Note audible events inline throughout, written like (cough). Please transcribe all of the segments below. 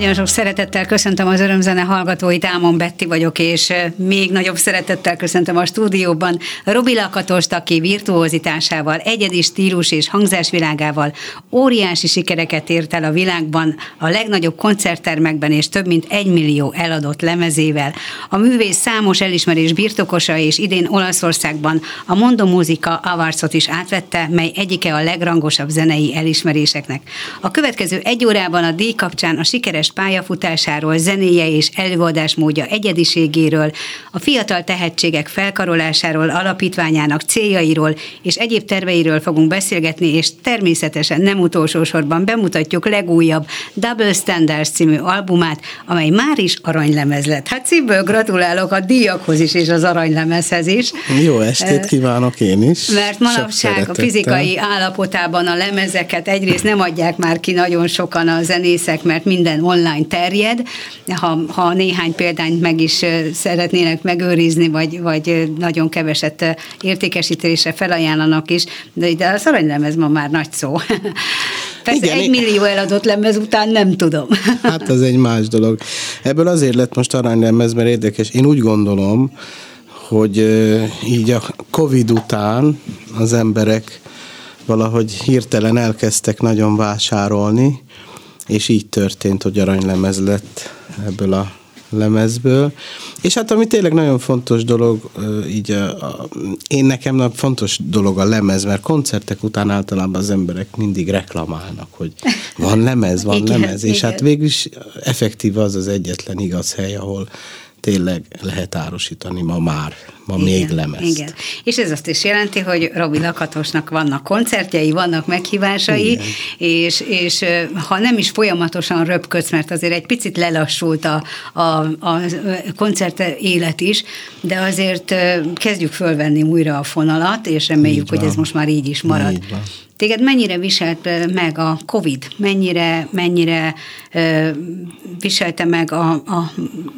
Nagyon sok szeretettel köszöntöm az örömzene hallgatóit, Ámon Betti vagyok, és még nagyobb szeretettel köszöntöm a stúdióban Robi Lakatost, aki virtuózitásával, egyedi stílus és hangzásvilágával óriási sikereket ért el a világban, a legnagyobb koncerttermekben és több mint egy millió eladott lemezével. A művész számos elismerés birtokosa, és idén Olaszországban a Mondo Musica Awardsot is átvette, mely egyike a legrangosabb zenei elismeréseknek. A következő egy órában a díj kapcsán a sikeres pályafutásáról, zenéje és előadásmódja egyediségéről, a fiatal tehetségek felkarolásáról, alapítványának céljairól és egyéb terveiről fogunk beszélgetni, és természetesen nem utolsó sorban bemutatjuk legújabb Double Standards című albumát, amely már is aranylemez lett. Hát szívből gratulálok a díjakhoz is, és az aranylemezhez is. Jó estét kívánok én is. Mert manapság a fizikai állapotában a lemezeket egyrészt nem adják már ki nagyon sokan a zenészek, mert minden online terjed, ha, ha néhány példányt meg is szeretnének megőrizni, vagy, vagy nagyon keveset értékesítésre felajánlanak is, de, de az aranylemez ma már nagy szó. (laughs) Persze Igen, egy millió eladott lemez után nem tudom. (laughs) Hát az egy más dolog. Ebből azért lett most aranylemez, mert érdekes. Én úgy gondolom, hogy így a Covid után az emberek valahogy hirtelen elkezdtek nagyon vásárolni, és így történt, hogy aranylemez lett ebből a lemezből. És hát ami tényleg nagyon fontos dolog, így a, a, én nekem nagy fontos dolog a lemez, mert koncertek után általában az emberek mindig reklamálnak, hogy van lemez, van (laughs) igen, lemez, és igen. hát végül is effektív az az egyetlen igaz hely, ahol tényleg lehet árusítani ma már, ma igen, még lemezt. Igen, és ez azt is jelenti, hogy Robi Lakatosnak vannak koncertjei, vannak meghívásai, igen. és, és ha nem is folyamatosan röpködsz, mert azért egy picit lelassult a, a, a koncert élet is, de azért kezdjük fölvenni újra a fonalat, és reméljük, hogy ez most már így is marad. Így van. Téged mennyire viselt meg a COVID? Mennyire, mennyire ö, viselte meg a, a,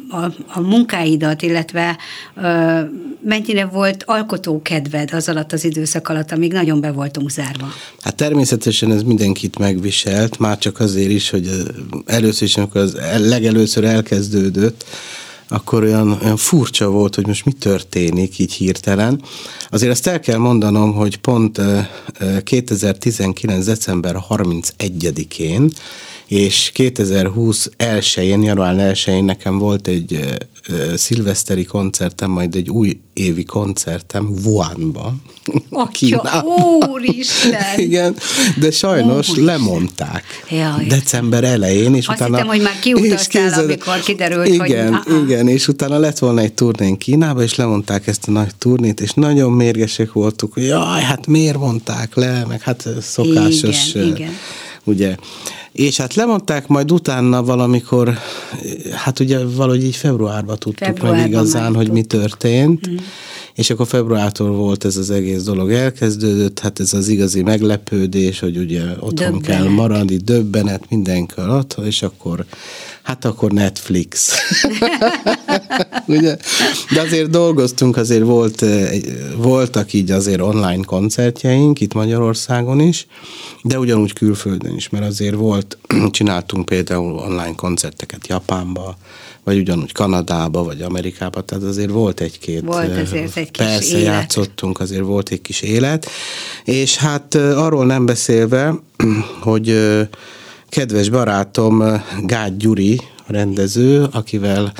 a, a munkáidat, illetve ö, mennyire volt alkotókedved az alatt az időszak alatt, amíg nagyon be voltunk zárva? Hát természetesen ez mindenkit megviselt, már csak azért is, hogy először is, amikor az legelőször elkezdődött, akkor olyan, olyan furcsa volt, hogy most mi történik így hirtelen. Azért azt el kell mondanom, hogy pont 2019. december 31-én és 2020 elsőjén, január 1-én nekem volt egy szilveszteri koncertem, majd egy új évi koncertem Wuhanba. Atya, (laughs) úristen! (laughs) Igen, de sajnos Úristen. lemondták Jaj. december elején, és Azt utána... hittem, hogy már kiutaztál, (laughs) amikor kiderült, igen, hogy... Igen, és utána lett volna egy turnén Kínába, és lemondták ezt a nagy turnét, és nagyon mérgesek voltuk, hogy jaj, hát miért mondták le, meg hát szokásos... Igen, igen. Ugye, és hát lemondták, majd utána valamikor, hát ugye valahogy így februárban tudtuk Februárban meg igazán, hogy mi történt, mm. És akkor februártól volt ez az egész dolog elkezdődött, hát ez az igazi meglepődés, hogy ugye otthon döbbenet. kell maradni, döbbenet mindenki alatt, és akkor hát akkor Netflix. (laughs) Ugye? De azért dolgoztunk, azért volt, voltak így azért online koncertjeink itt Magyarországon is, de ugyanúgy külföldön is, mert azért volt, (clears throat) csináltunk például online koncerteket Japánba, vagy ugyanúgy Kanadába, vagy Amerikába, tehát azért volt egy-két... Volt azért egy kis Persze élet. játszottunk, azért volt egy kis élet, és hát arról nem beszélve, (clears throat) hogy kedves barátom Gágy Gyuri, a rendező, akivel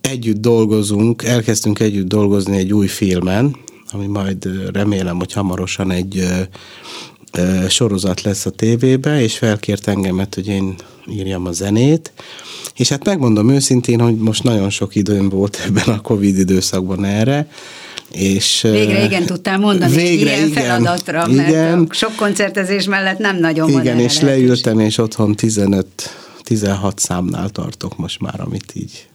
együtt dolgozunk, elkezdtünk együtt dolgozni egy új filmen, ami majd remélem, hogy hamarosan egy sorozat lesz a tévébe, és felkért engemet, hogy én írjam a zenét, és hát megmondom őszintén, hogy most nagyon sok időm volt ebben a Covid időszakban erre, és Végre igen tudtál mondani végre, egy ilyen igen, feladatra, mert igen, sok koncertezés mellett nem nagyon igen, van Igen, és leültem, és otthon 15 16 számnál tartok most már, amit így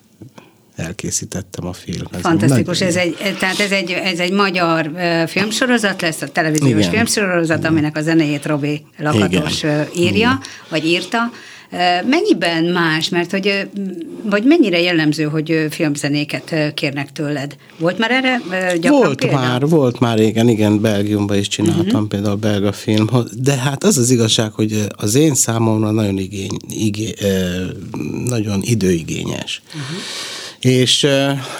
elkészítettem a filmet. Fantasztikus, ez egy, tehát ez egy, ez egy magyar filmsorozat lesz, a televíziós Igen. filmsorozat, aminek a zenéjét Robi Lakatos Igen. írja, Igen. vagy írta. Mennyiben más, mert hogy, vagy mennyire jellemző, hogy filmzenéket kérnek tőled? Volt már erre gyakran Volt példa? már, volt már régen, igen, Belgiumban is csináltam uh-huh. például belga film, de hát az az igazság, hogy az én számomra nagyon, igény, igé, nagyon időigényes. Uh-huh. És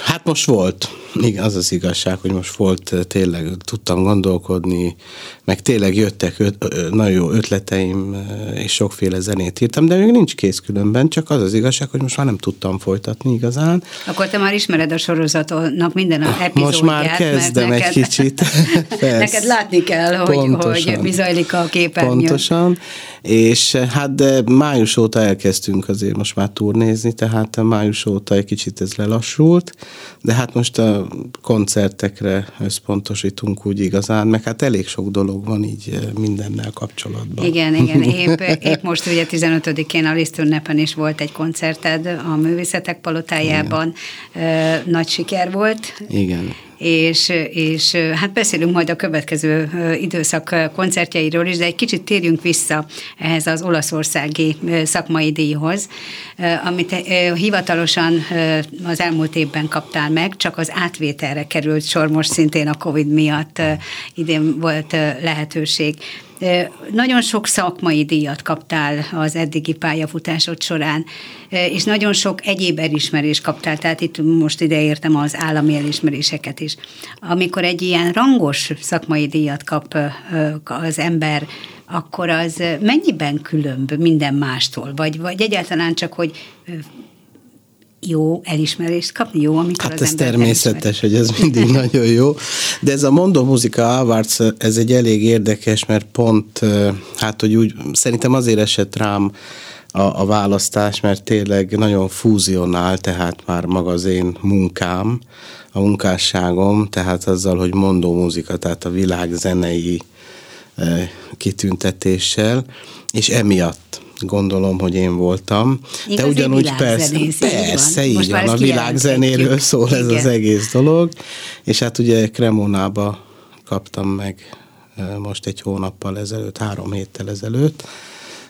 hát most volt, igen, az az igazság, hogy most volt tényleg, tudtam gondolkodni, meg tényleg jöttek öt, nagyon jó ötleteim, és sokféle zenét írtam, de még nincs kész különben, csak az az igazság, hogy most már nem tudtam folytatni igazán. Akkor te már ismered a sorozatnak minden a epizódját. Most már kezdem neked, egy kicsit. (laughs) neked látni kell, hogy, Pontosan. hogy bizajlik a képernyő. Pontosan, és hát de május óta elkezdtünk azért most már turnézni, tehát május óta egy kicsit ez lelassult, de hát most a koncertekre összpontosítunk úgy igazán, meg hát elég sok dolog van így eh, mindennel kapcsolatban. Igen, igen, épp, épp most ugye 15-én a Liszt ünnepen is volt egy koncerted a Művészetek Palotájában, igen. nagy siker volt. Igen és, és hát beszélünk majd a következő időszak koncertjeiről is, de egy kicsit térjünk vissza ehhez az olaszországi szakmai díjhoz, amit hivatalosan az elmúlt évben kaptál meg, csak az átvételre került sor most szintén a Covid miatt idén volt lehetőség. Nagyon sok szakmai díjat kaptál az eddigi pályafutásod során, és nagyon sok egyéb elismerést kaptál, tehát itt most ide értem az állami elismeréseket is. Amikor egy ilyen rangos szakmai díjat kap az ember, akkor az mennyiben különb minden mástól? Vagy, vagy egyáltalán csak, hogy jó elismerést kapni, jó, amikor hát az ez természetes, elismer. hogy ez mindig (laughs) nagyon jó, de ez a Mondó Muzika Awards, ez egy elég érdekes, mert pont, hát hogy úgy, szerintem azért esett rám a, a választás, mert tényleg nagyon fúzionál, tehát már maga az én munkám, a munkásságom, tehát azzal, hogy mondó muzika, tehát a világ zenei kitüntetéssel, és emiatt gondolom, hogy én voltam. Igaz, De ugyanúgy persze, persze, így van, így van a világzenéről szól Igen. ez az egész dolog, és hát ugye Kremonába kaptam meg most egy hónappal ezelőtt, három héttel ezelőtt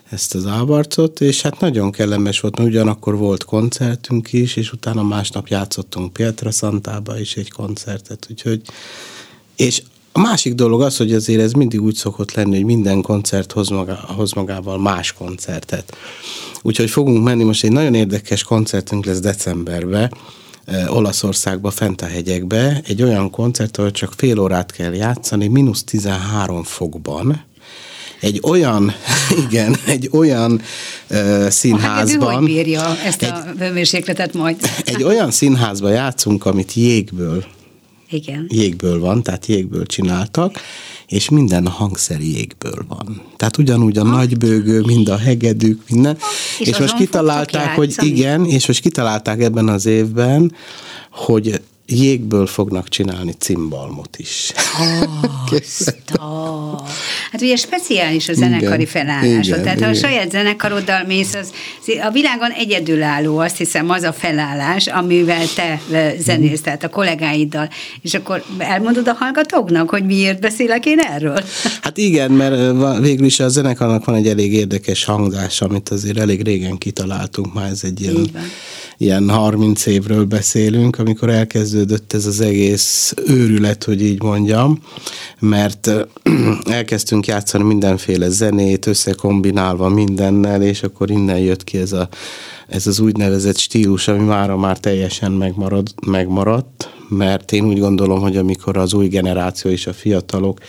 ezt az ávarcot, és hát nagyon kellemes volt, mert ugyanakkor volt koncertünk is, és utána másnap játszottunk Pietra Santába is egy koncertet, úgyhogy és a másik dolog az, hogy azért ez mindig úgy szokott lenni, hogy minden koncert hoz, maga, hoz magával más koncertet. Úgyhogy fogunk menni, most egy nagyon érdekes koncertünk lesz decemberben, eh, Olaszországba, fent a hegyekbe, egy olyan koncert, ahol csak fél órát kell játszani, mínusz 13 fokban, egy olyan, (laughs) igen, egy olyan uh, színházban. Hát, bírja ezt egy, a hőmérsékletet majd? (laughs) Egy olyan színházban játszunk, amit jégből igen. jégből van, tehát jégből csináltak, és minden a hangszer jégből van. Tehát ugyanúgy a ha. nagybőgő, mind a hegedűk, minden. És, és most kitalálták, hogy igen, és most kitalálták ebben az évben, hogy jégből fognak csinálni cimbalmot is. Oh, hát ugye speciális a zenekari felállás. Tehát igen. ha a saját zenekaroddal mész, az a világon egyedülálló, azt hiszem, az a felállás, amivel te zenész, tehát a kollégáiddal. És akkor elmondod a hallgatóknak, hogy miért beszélek én erről? Hát igen, mert végül is a zenekarnak van egy elég érdekes hangzás, amit azért elég régen kitaláltunk, már ez egy ilyen, ilyen 30 évről beszélünk, amikor elkezdődött kezdődött ez az egész őrület, hogy így mondjam, mert (clears throat) elkezdtünk játszani mindenféle zenét, összekombinálva mindennel, és akkor innen jött ki ez, a, ez az úgynevezett stílus, ami mára már teljesen megmarad, megmaradt, mert én úgy gondolom, hogy amikor az új generáció és a fiatalok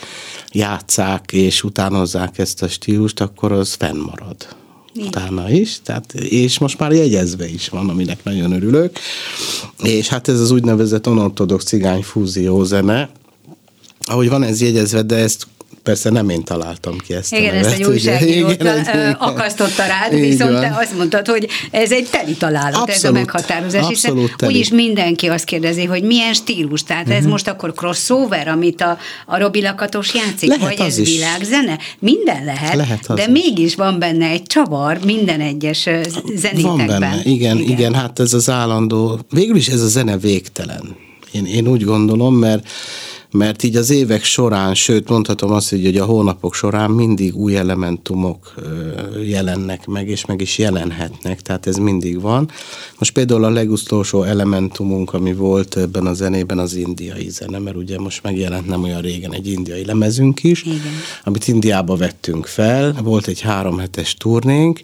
játszák és utánozzák ezt a stílust, akkor az fennmarad utána is, tehát, és most már jegyezve is van, aminek nagyon örülök. És hát ez az úgynevezett unortodox cigány fúzió zene, ahogy van ez jegyezve, de ezt persze nem én találtam ki ezt Igen, a nevet, ezt egy újságíró akasztotta rád, Így viszont van. te azt mondtad, hogy ez egy teli találat, abszolút, ez a meghatározás, abszolút hiszen teli. úgyis mindenki azt kérdezi, hogy milyen stílus, tehát uh-huh. ez mhm. most akkor crossover, amit a, a Robi Lakatos játszik, lehet vagy ez is. világzene? Minden lehet, lehet de is. mégis van benne egy csavar minden egyes zenétekben. Van benne, igen, igen, igen, hát ez az állandó, végül is ez a zene végtelen. Én, én úgy gondolom, mert mert így az évek során, sőt mondhatom azt, hogy a hónapok során mindig új elementumok jelennek meg, és meg is jelenhetnek, tehát ez mindig van. Most például a legutolsó elementumunk, ami volt ebben a zenében, az indiai zene, mert ugye most megjelent nem olyan régen egy indiai lemezünk is, Igen. amit Indiába vettünk fel, volt egy három hetes turnénk,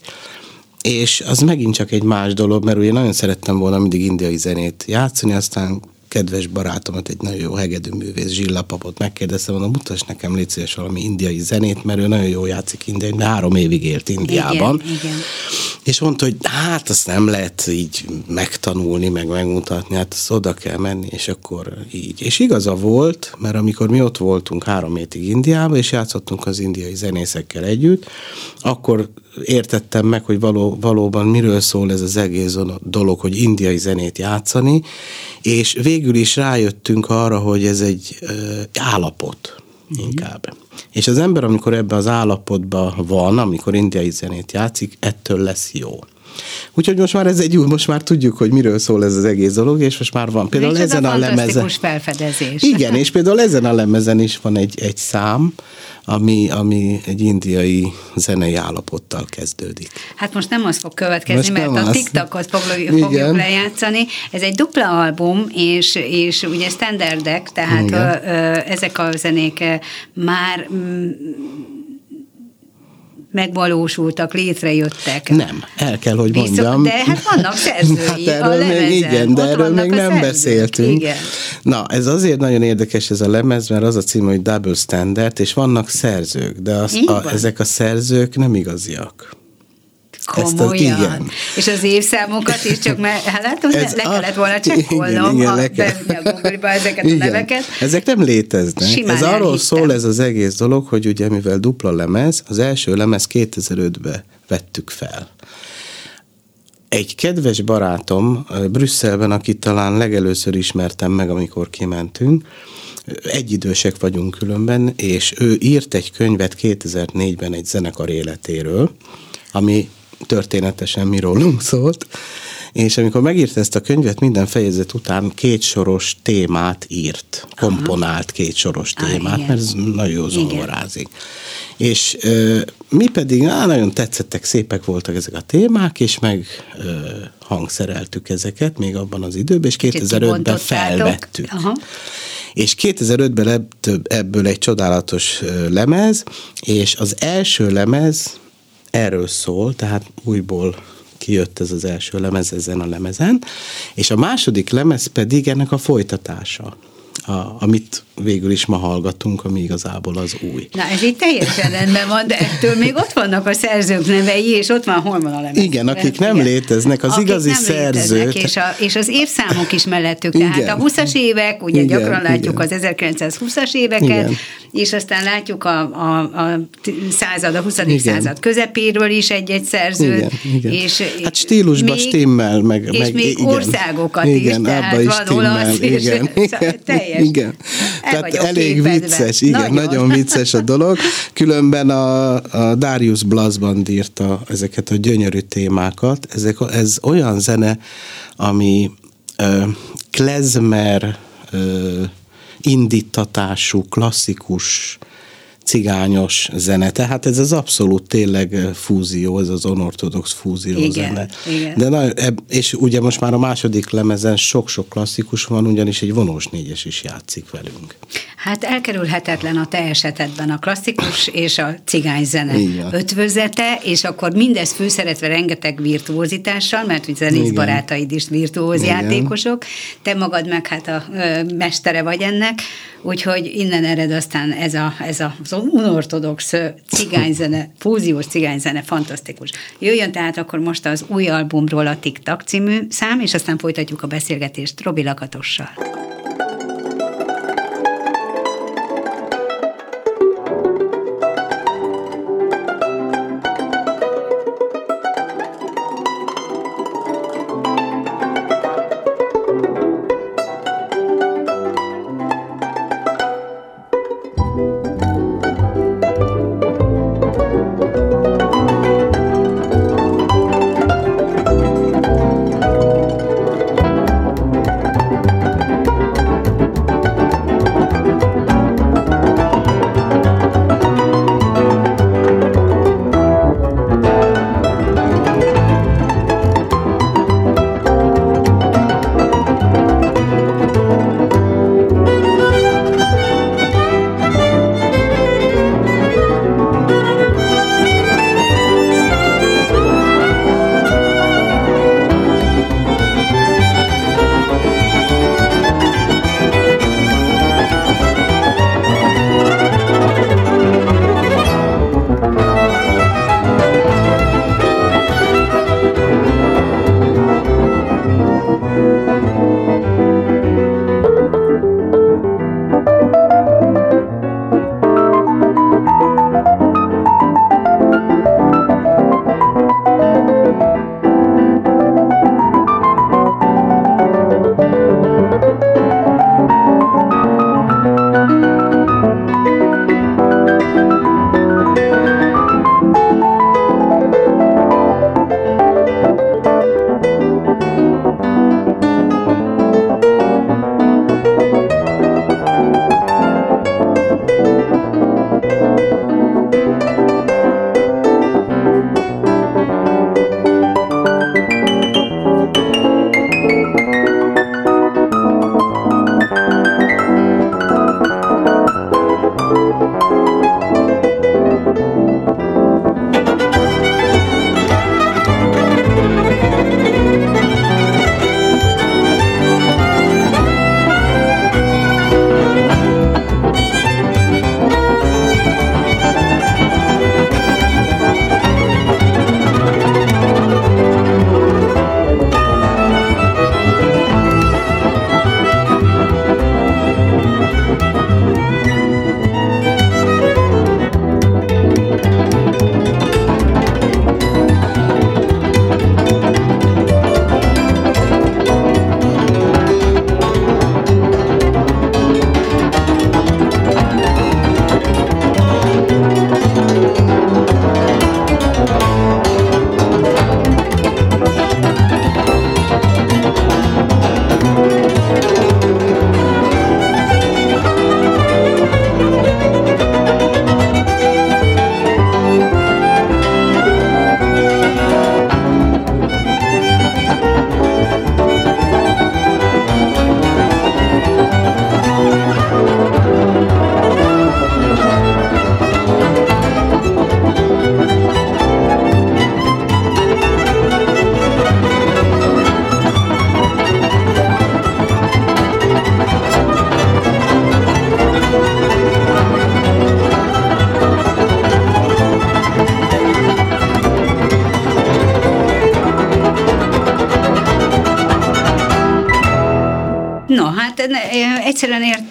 és az megint csak egy más dolog, mert ugye nagyon szerettem volna mindig indiai zenét játszani, aztán kedves barátomat, egy nagyon jó hegedűművész, Zsillapapot megkérdeztem, mondom, mutass nekem szíves valami indiai zenét, mert ő nagyon jól játszik indiai, de három évig élt Indiában. Igen, igen. És mondta, hogy hát azt nem lehet így megtanulni, meg megmutatni, hát azt oda kell menni, és akkor így. És igaza volt, mert amikor mi ott voltunk három hétig Indiában, és játszottunk az indiai zenészekkel együtt, akkor értettem meg, hogy való, valóban miről szól ez az egész dolog, hogy indiai zenét játszani, és végül is rájöttünk arra, hogy ez egy állapot uh-huh. inkább. És az ember, amikor ebben az állapotban van, amikor indiai zenét játszik, ettől lesz jó. Úgyhogy most már ez egy új, most már tudjuk, hogy miről szól ez az egész dolog, és most már van. Például ezen a, a lemezen. felfedezés. Igen, és például ezen a lemezen is van egy, egy szám, ami, ami egy indiai zenei állapottal kezdődik. Hát most nem az fog következni, most mert a TikTokot fogjuk, fogjuk lejátszani. Ez egy dupla album, és, és ugye standardek, tehát ö, ö, ezek a zenék már megvalósultak, létrejöttek. Nem, el kell, hogy Viszont, mondjam. De hát vannak szerzői (laughs) hát erről a lemezen. Még, igen, de erről még nem szerzők. beszéltünk. Igen. Na, ez azért nagyon érdekes ez a lemez, mert az a cím, hogy Double Standard, és vannak szerzők, de az, a, ezek a szerzők nem igaziak. Komolyan. Ezt a, igen. És az évszámokat is csak mert hát látom, Ez le a, kellett volna csekkolnom, igen, ha le ezeket igen. a neveket. Ezek nem léteznek. Simán Ez arról elhittem. szól ez az egész dolog, hogy ugye mivel dupla lemez, az első lemez 2005-ben vettük fel. Egy kedves barátom Brüsszelben, akit talán legelőször ismertem meg, amikor kimentünk, egyidősek vagyunk különben, és ő írt egy könyvet 2004-ben egy zenekar életéről, ami történetesen mi rólunk szólt, és amikor megírta ezt a könyvet, minden fejezet után két soros témát írt, komponált két soros témát, ah, mert ez nagyon zongorázik. És ö, mi pedig á, nagyon tetszettek, szépek voltak ezek a témák, és meg ö, hangszereltük ezeket még abban az időben, és 2005-ben felvettük. Aha. És 2005-ben lett ebből egy csodálatos lemez, és az első lemez erről szól, tehát újból kijött ez az első lemez ezen a lemezen, és a második lemez pedig ennek a folytatása a, amit végül is ma hallgatunk, ami igazából az új. Na, ez itt teljesen rendben van, de ettől még ott vannak a szerzők nevei, és ott van, hol van a lemez. Igen, akik nem Igen. léteznek, az akik igazi nem szerző. És, a, és az évszámok is mellettük, Igen. tehát a 20-as évek, ugye Igen. gyakran látjuk Igen. az 1920-as éveket, Igen. és aztán látjuk a, a, a század, a 20. Igen. század közepéről is egy-egy szerzőt. Igen. Igen. És hát stílusban még, stimmel, meg, és meg még igen. országokat igen, is, tehát is van olasz, igen. és (laughs) igen teljes. Igen. Tehát elég képedve. vicces, igen, nagyon. nagyon vicces a dolog. Különben a, a Darius Blasband írta ezeket a gyönyörű témákat. Ezek, ez olyan zene, ami uh, klezmer uh, indítatású, klasszikus cigányos zene. Tehát ez az abszolút tényleg fúzió, ez az onortodox fúzió igen, zene. Igen. De na, és ugye most már a második lemezen sok-sok klasszikus van, ugyanis egy vonós négyes is játszik velünk. Hát elkerülhetetlen a te esetedben a klasszikus és a zene ötvözete, és akkor mindez főszeretve rengeteg virtuózitással, mert ugye zenész Igen. barátaid is virtuóz Igen. játékosok, te magad meg hát a ö, mestere vagy ennek, úgyhogy innen ered aztán ez a, ez az unortodox cigányzene, (laughs) fúziós cigányzene, fantasztikus. Jöjjön tehát akkor most az új albumról a TikTok című szám, és aztán folytatjuk a beszélgetést Robi Lakatossal.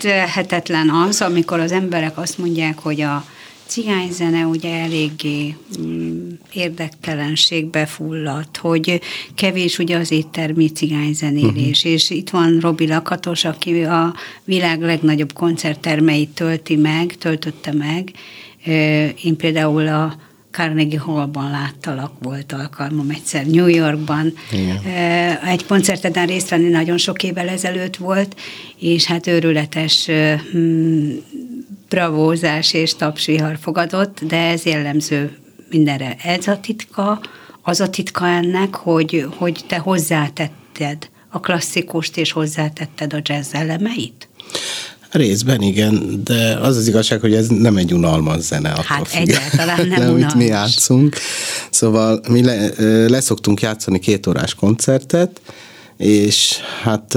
Érthetetlen az, amikor az emberek azt mondják, hogy a cigányzene ugye eléggé mm, érdektelenségbe fulladt, hogy kevés ugye az éttermi cigányzenélés, uh-huh. és itt van Robi Lakatos, aki a világ legnagyobb koncerttermeit tölti meg, töltötte meg. Én például a Carnegie Hallban láttalak, volt alkalmam egyszer New Yorkban. Igen. Egy koncerteden részt venni nagyon sok évvel ezelőtt volt, és hát őrületes mm, bravózás és tapsvihar fogadott, de ez jellemző mindenre. Ez a titka, az a titka ennek, hogy, hogy te hozzátetted a klasszikust, és hozzátetted a jazz elemeit? Részben igen, de az az igazság, hogy ez nem egy unalmas zene. Hát függ, egyáltalán nem, (laughs) nem unalmas. mi játszunk. Szóval mi le, leszoktunk játszani két órás koncertet, és hát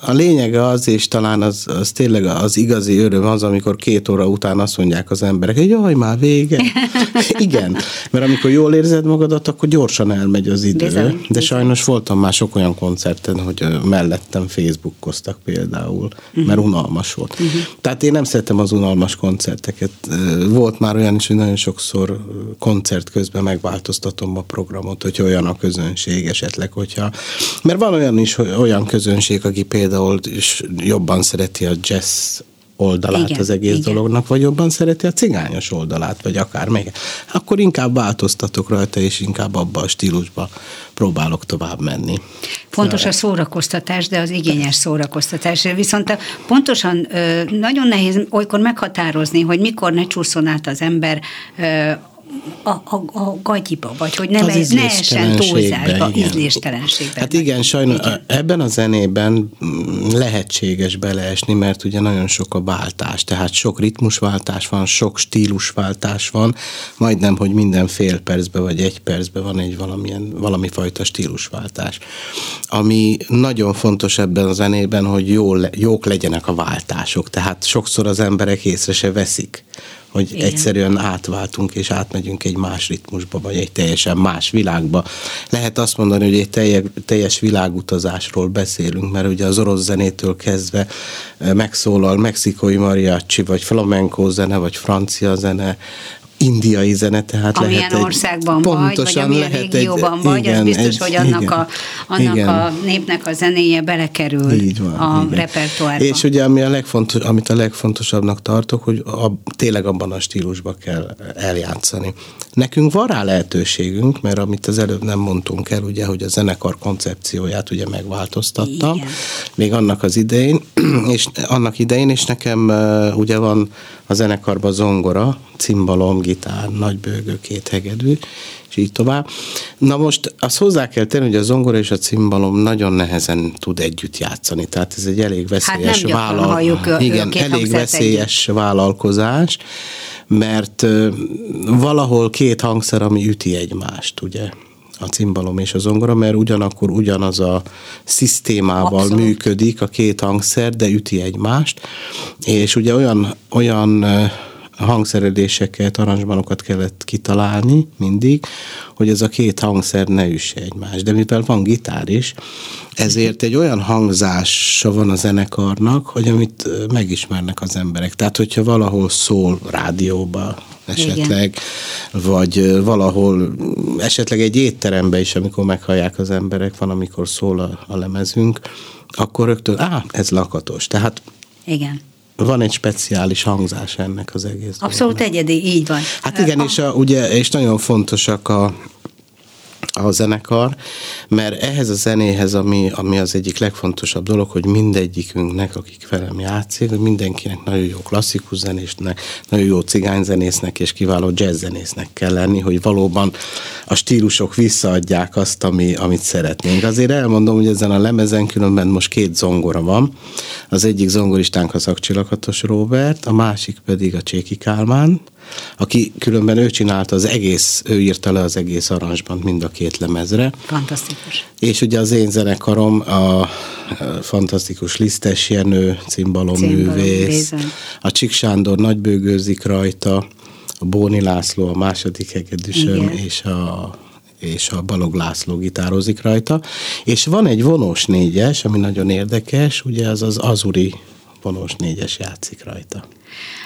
a lényege az, és talán az, az tényleg az igazi öröm az, amikor két óra után azt mondják az emberek, hogy jaj, már vége. (laughs) Igen, mert amikor jól érzed magadat, akkor gyorsan elmegy az idő. Bizony, de bizony. sajnos voltam már sok olyan koncerten, hogy mellettem Facebookoztak például, uh-huh. mert unalmas volt. Uh-huh. Tehát én nem szeretem az unalmas koncerteket. Volt már olyan is, hogy nagyon sokszor koncert közben megváltoztatom a programot, hogy olyan a közönség esetleg, hogyha... Mert van olyan is olyan közönség, aki például is jobban szereti a jazz oldalát igen, az egész igen. dolognak, vagy jobban szereti a cigányos oldalát, vagy akár még. Akkor inkább változtatok rajta, és inkább abba a stílusba próbálok tovább menni. Fontos a szórakoztatás, de az igényes szórakoztatás. Viszont pontosan nagyon nehéz olykor meghatározni, hogy mikor ne csúszson át az ember a, a, a gagyiba, vagy hogy ne, ne essen túlzásba, ízléstelenségben. Hát igen, sajnos igen. ebben a zenében mm, lehetséges beleesni, mert ugye nagyon sok a váltás, tehát sok ritmusváltás van, sok stílusváltás van, majdnem, hogy minden fél percben vagy egy percben van egy valamilyen, valami fajta stílusváltás. Ami nagyon fontos ebben a zenében, hogy jól, jók legyenek a váltások, tehát sokszor az emberek észre se veszik hogy Igen. egyszerűen átváltunk és átmegyünk egy más ritmusba, vagy egy teljesen más világba. Lehet azt mondani, hogy egy teljes, teljes világutazásról beszélünk, mert ugye az orosz zenétől kezdve eh, megszólal mexikói mariachi, vagy flamenco zene, vagy francia zene, indiai zene, tehát amilyen lehet egy, országban vagy, vagy amilyen régióban egy, vagy, igen, az biztos, egy, hogy annak, igen, a, annak igen. a népnek a zenéje belekerül Így van, a igen. repertoárba. És ugye ami a legfontos, amit a legfontosabbnak tartok, hogy a, tényleg abban a stílusban kell eljátszani. Nekünk van rá lehetőségünk, mert amit az előbb nem mondtunk el, ugye, hogy a zenekar koncepcióját ugye megváltoztattam, igen. még annak az idején, (clears throat) és annak idején, és nekem ugye van a zenekarban zongora, cimbalom, gitár, nagybőgő, két hegedű, és így tovább. Na most azt hozzá kell tenni, hogy a zongora és a cimbalom nagyon nehezen tud együtt játszani, tehát ez egy elég veszélyes hát vállal... Igen, elég veszélyes együtt. vállalkozás, mert valahol két hangszer, ami üti egymást, ugye? a cimbalom és a zongora, mert ugyanakkor ugyanaz a szisztémával Abszolút. működik a két hangszer, de üti egymást, és ugye olyan, olyan hangszereléseket, aranzsmanokat kellett kitalálni mindig, hogy ez a két hangszer ne üsse egymást. De mivel van gitár is, ezért egy olyan hangzása van a zenekarnak, hogy amit megismernek az emberek. Tehát, hogyha valahol szól rádióba, esetleg, Igen. vagy valahol, esetleg egy étterembe is, amikor meghallják az emberek, van, amikor szól a, a lemezünk, akkor rögtön, á, ez lakatos. Tehát Igen van egy speciális hangzás ennek az egész. Abszolút dolognak. egyedi, így van. Hát igen, a... és, a, ugye, és nagyon fontosak a, a zenekar, mert ehhez a zenéhez, ami, ami az egyik legfontosabb dolog, hogy mindegyikünknek, akik velem játszik, hogy mindenkinek nagyon jó klasszikus zenésznek, nagyon jó cigányzenésznek és kiváló jazzzenésznek kell lenni, hogy valóban a stílusok visszaadják azt, ami, amit szeretnénk. Azért elmondom, hogy ezen a lemezen különben most két zongora van. Az egyik zongoristánk a Szakcsillakatos Robert, a másik pedig a Cséki Kálmán, aki különben ő csinálta az egész, ő írta le az egész aranzsban mind a két lemezre. Fantasztikus. És ugye az én zenekarom a fantasztikus Lisztes Jenő, cimbalom művész, a Csik Sándor nagybőgőzik rajta, a Bóni László a második hegedűsön, és a és a Balog László gitározik rajta, és van egy vonós négyes, ami nagyon érdekes, ugye az az Azuri ponós négyes játszik rajta.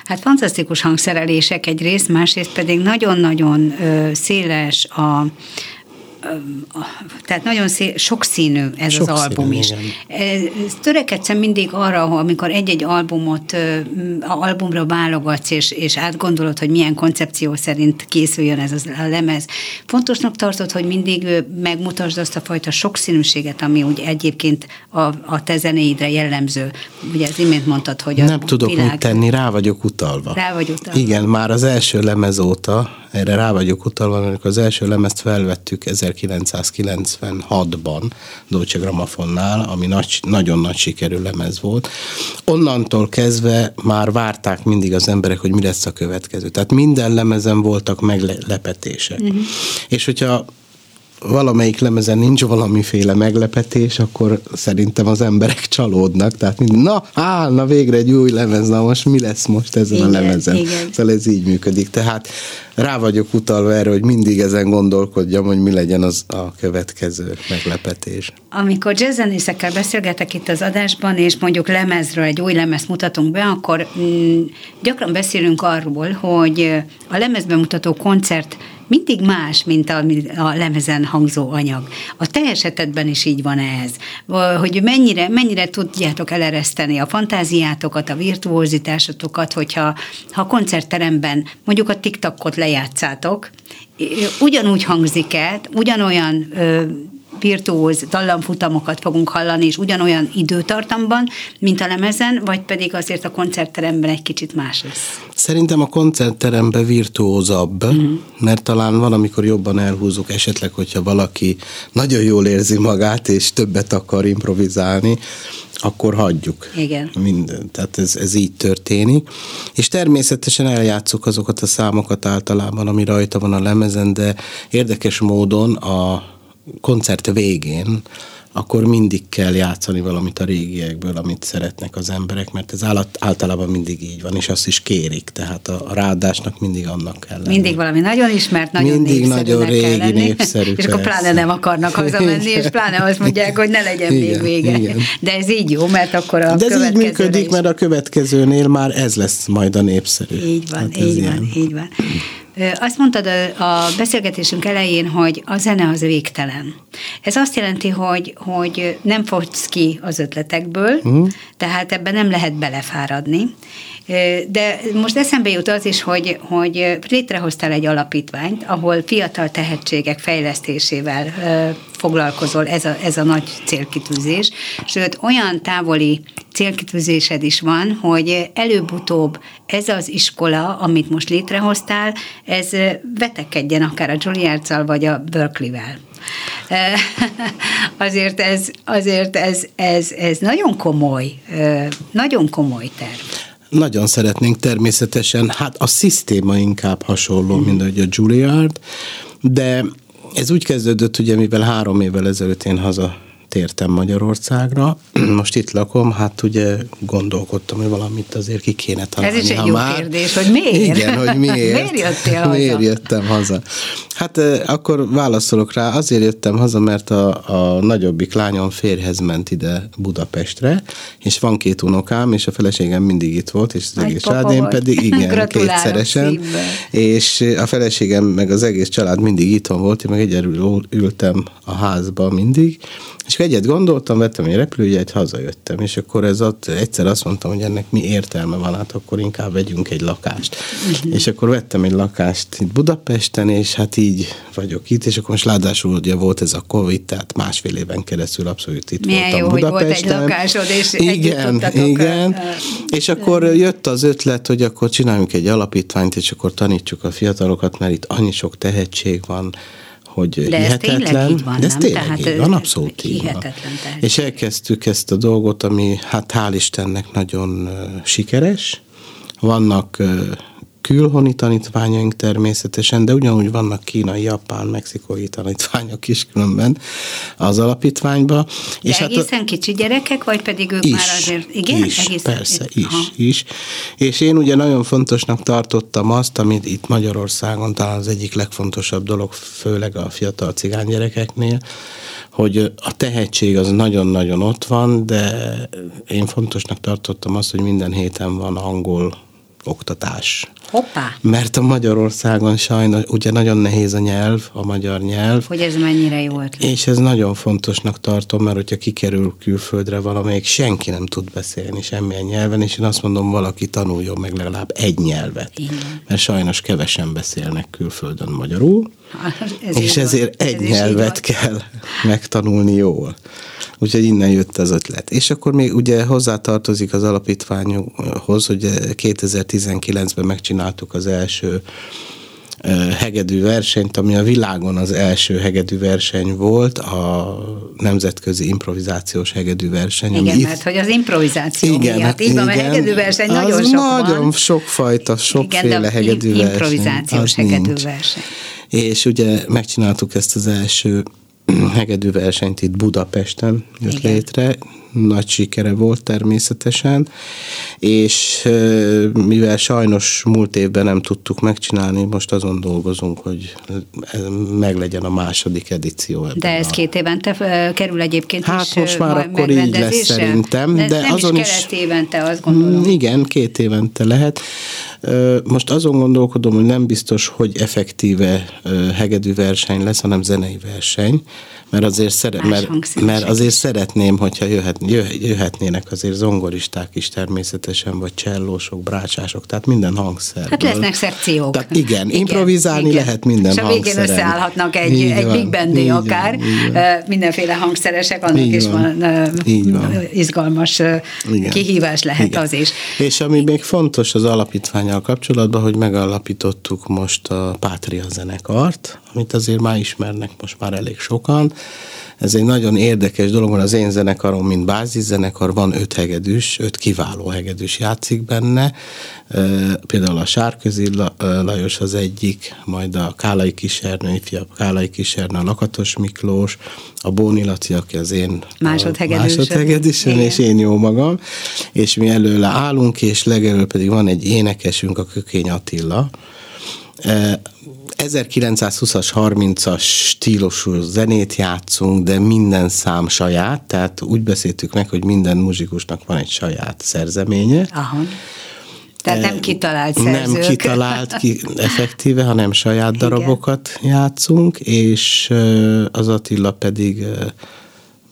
Hát fantasztikus hangszerelések egyrészt, másrészt pedig nagyon-nagyon széles a, tehát nagyon szé- sokszínű ez Sok az album is. Igen. Törekedszem mindig arra, amikor egy-egy albumot, albumra válogatsz, és, és átgondolod, hogy milyen koncepció szerint készüljön ez a lemez. Fontosnak tartod, hogy mindig megmutasd azt a fajta sokszínűséget, ami úgy egyébként a, a te zenéidre jellemző. Ugye az imént mondtad, hogy a Nem tudok világ... mit tenni, rá vagyok utalva. Rá vagy utalva. Igen, már az első lemez óta, erre rá vagyok utalva, amikor az első lemezt felvettük 1996-ban Dolce Gramafonnál, ami nagy, nagyon nagy sikerű lemez volt. Onnantól kezdve már várták mindig az emberek, hogy mi lesz a következő. Tehát minden lemezen voltak meglepetések. Uh-huh. És hogyha valamelyik lemezen nincs valamiféle meglepetés, akkor szerintem az emberek csalódnak. Tehát mind, na, á, na végre egy új lemez, na most mi lesz most ezen igen, a lemezen? Igen. Szóval ez így működik. Tehát rá vagyok utalva erre, hogy mindig ezen gondolkodjam, hogy mi legyen az a következő meglepetés. Amikor jazzzenészekkel beszélgetek itt az adásban, és mondjuk lemezről egy új lemez mutatunk be, akkor mm, gyakran beszélünk arról, hogy a lemezbemutató koncert mindig más, mint a, a lemezen hangzó anyag. A te esetedben is így van ez, hogy mennyire, mennyire tudjátok elereszteni a fantáziátokat, a virtuózitásotokat, hogyha ha koncertteremben mondjuk a TikTokot lejátszátok, ugyanúgy hangzik el, ugyanolyan ö, virtuóz dallamfutamokat fogunk hallani, és ugyanolyan időtartamban, mint a lemezen, vagy pedig azért a koncertteremben egy kicsit más lesz? Szerintem a koncertteremben virtuózabb, uh-huh. mert talán van, amikor jobban elhúzunk, esetleg, hogyha valaki nagyon jól érzi magát, és többet akar improvizálni, akkor hagyjuk. Igen. Minden. Tehát ez, ez így történik. És természetesen eljátszuk azokat a számokat általában, ami rajta van a lemezen, de érdekes módon a koncert végén akkor mindig kell játszani valamit a régiekből, amit szeretnek az emberek, mert ez általában mindig így van, és azt is kérik, tehát a, a ráadásnak mindig annak kell lenni. Mindig valami nagyon ismert, nagyon Mindig nagyon régi, kell lenni, népszerű. és akkor pláne nem akarnak hazamenni, és pláne azt mondják, hogy ne legyen igen, még vége. Igen. De ez így jó, mert akkor a De ez így működik, is... mert a következőnél már ez lesz majd a népszerű. Így van, hát így van, ilyen. így van. Azt mondtad a beszélgetésünk elején, hogy a zene az végtelen. Ez azt jelenti, hogy, hogy nem fogsz ki az ötletekből, uh-huh. tehát ebben nem lehet belefáradni. De most eszembe jut az is, hogy, hogy létrehoztál egy alapítványt, ahol fiatal tehetségek fejlesztésével foglalkozol, ez a, ez a nagy célkitűzés. Sőt, olyan távoli célkitűzésed is van, hogy előbb-utóbb ez az iskola, amit most létrehoztál, ez vetekedjen akár a Juilliard-szal vagy a Berkeley-vel. (laughs) azért ez, azért ez, ez, ez nagyon komoly, nagyon komoly terv. Nagyon szeretnénk természetesen, hát a szisztéma inkább hasonló, mm. mint ahogy a Juilliard, de ez úgy kezdődött, ugye, mivel három évvel ezelőtt én haza tértem Magyarországra, (clears throat) most itt lakom, hát ugye gondolkodtam, hogy valamit azért ki kéne találni. Ez is egy jó már... kérdés, hogy miért? (laughs) Igen, hogy (laughs) miért. miért jöttél haza? Miért jöttem haza? Hát akkor válaszolok rá, azért jöttem haza, mert a, a nagyobbik lányom férhez ment ide Budapestre, és van két unokám, és a feleségem mindig itt volt, és az egész család, én pedig (laughs) igen, kétszeresen. Szívbe. És a feleségem meg az egész család mindig itthon volt, én meg egyedül ültem a házba mindig, és egyet gondoltam, vettem egy repülőjegyet, hazajöttem, és akkor ez ott egyszer azt mondtam, hogy ennek mi értelme van, hát akkor inkább vegyünk egy lakást. Uh-huh. És akkor vettem egy lakást itt Budapesten, és hát így vagyok itt, és akkor most ráadásul ugye volt ez a Covid, tehát másfél éven keresztül abszolút itt Milyen voltam jó, Budapesten. hogy volt egy lakásod, és igen, igen. És akkor jött az ötlet, hogy akkor csináljunk egy alapítványt, és akkor tanítsuk a fiatalokat, mert itt annyi sok tehetség van, hogy de hihetetlen. Ez tényleg így van, de ez tényleg Tehát így van, abszolút így van. És elkezdtük ezt a dolgot, ami hát hál' Istennek nagyon sikeres. Vannak külhoni tanítványaink természetesen, de ugyanúgy vannak kínai, japán, mexikói tanítványok is különben az alapítványba. De és egészen hát a... kicsi gyerekek, vagy pedig ők is, már azért, igen? Is, egészen, persze, is, Aha. is. És én ugye nagyon fontosnak tartottam azt, amit itt Magyarországon talán az egyik legfontosabb dolog, főleg a fiatal cigány gyerekeknél, hogy a tehetség az nagyon-nagyon ott van, de én fontosnak tartottam azt, hogy minden héten van angol oktatás. Hoppá! Mert a Magyarországon sajnos ugye nagyon nehéz a nyelv, a magyar nyelv. Hogy ez mennyire jó ötlet. És ez nagyon fontosnak tartom, mert hogyha kikerül külföldre valamelyik, senki nem tud beszélni semmilyen nyelven, és én azt mondom, valaki tanuljon meg legalább egy nyelvet. Igen. Mert sajnos kevesen beszélnek külföldön magyarul, ez és ezért egy ez nyelvet kell megtanulni jól. Úgyhogy innen jött az ötlet. És akkor még ugye hozzátartozik az alapítványhoz, hogy 2019-ben megcsináltuk az első hegedű versenyt, ami a világon az első hegedű verseny volt, a nemzetközi improvizációs hegedű verseny. Igen, mert hogy az improvizáció igen, miatt. Így van, mert hegedű verseny nagyon sok nagyon van. sokfajta, sokféle igen, hegedű verseny. improvizációs hegedű verseny. És ugye megcsináltuk ezt az első (clears throat) hegedű versenyt itt Budapesten jött Igen. létre, nagy sikere volt természetesen, és mivel sajnos múlt évben nem tudtuk megcsinálni, most azon dolgozunk, hogy meglegyen a második edíció. Ebben de ez a... két évente kerül egyébként hát is most már akkor így lesz szerintem. De, de nem azon is kelet is, évente, azt gondolom. Mm, igen, két évente lehet. Most azon gondolkodom, hogy nem biztos, hogy effektíve hegedű verseny lesz, hanem zenei verseny, mert azért, szere, mert, mert azért szeretném, hogyha jöhet, jöhetnének azért zongoristák is természetesen, vagy csellósok, brácsások, tehát minden hangszer. Hát lesznek szekciók. Tehát igen, igen improvizálni igen. lehet minden És a végén összeállhatnak egy, így egy van, big bandé akár, van, mindenféle hangszeresek, annak így is van, van izgalmas igen. kihívás lehet igen. az is. És ami még fontos az alapítványal kapcsolatban, hogy megalapítottuk most a Pátria zenekart, amit azért már ismernek most már elég sokan, ez egy nagyon érdekes dolog, van az én zenekarom, mint báziszenekar, van öt hegedűs, öt kiváló hegedűs játszik benne, például a Sárközi Lajos az egyik, majd a Kálai Kisernő, ifjabb Kálai Kisernő, a Lakatos Miklós, a Bóni Laci, aki az én másodhegedűsöm, és én jó magam, és mi előle állunk, és legelől pedig van egy énekesünk, a Kökény Attila, 1920-as, 30-as stílusú zenét játszunk, de minden szám saját, tehát úgy beszéltük meg, hogy minden muzsikusnak van egy saját szerzeménye. Aha. Tehát nem kitalált szerzők. Nem kitalált ki, (laughs) effektíve, hanem saját Igen. darabokat játszunk, és az Attila pedig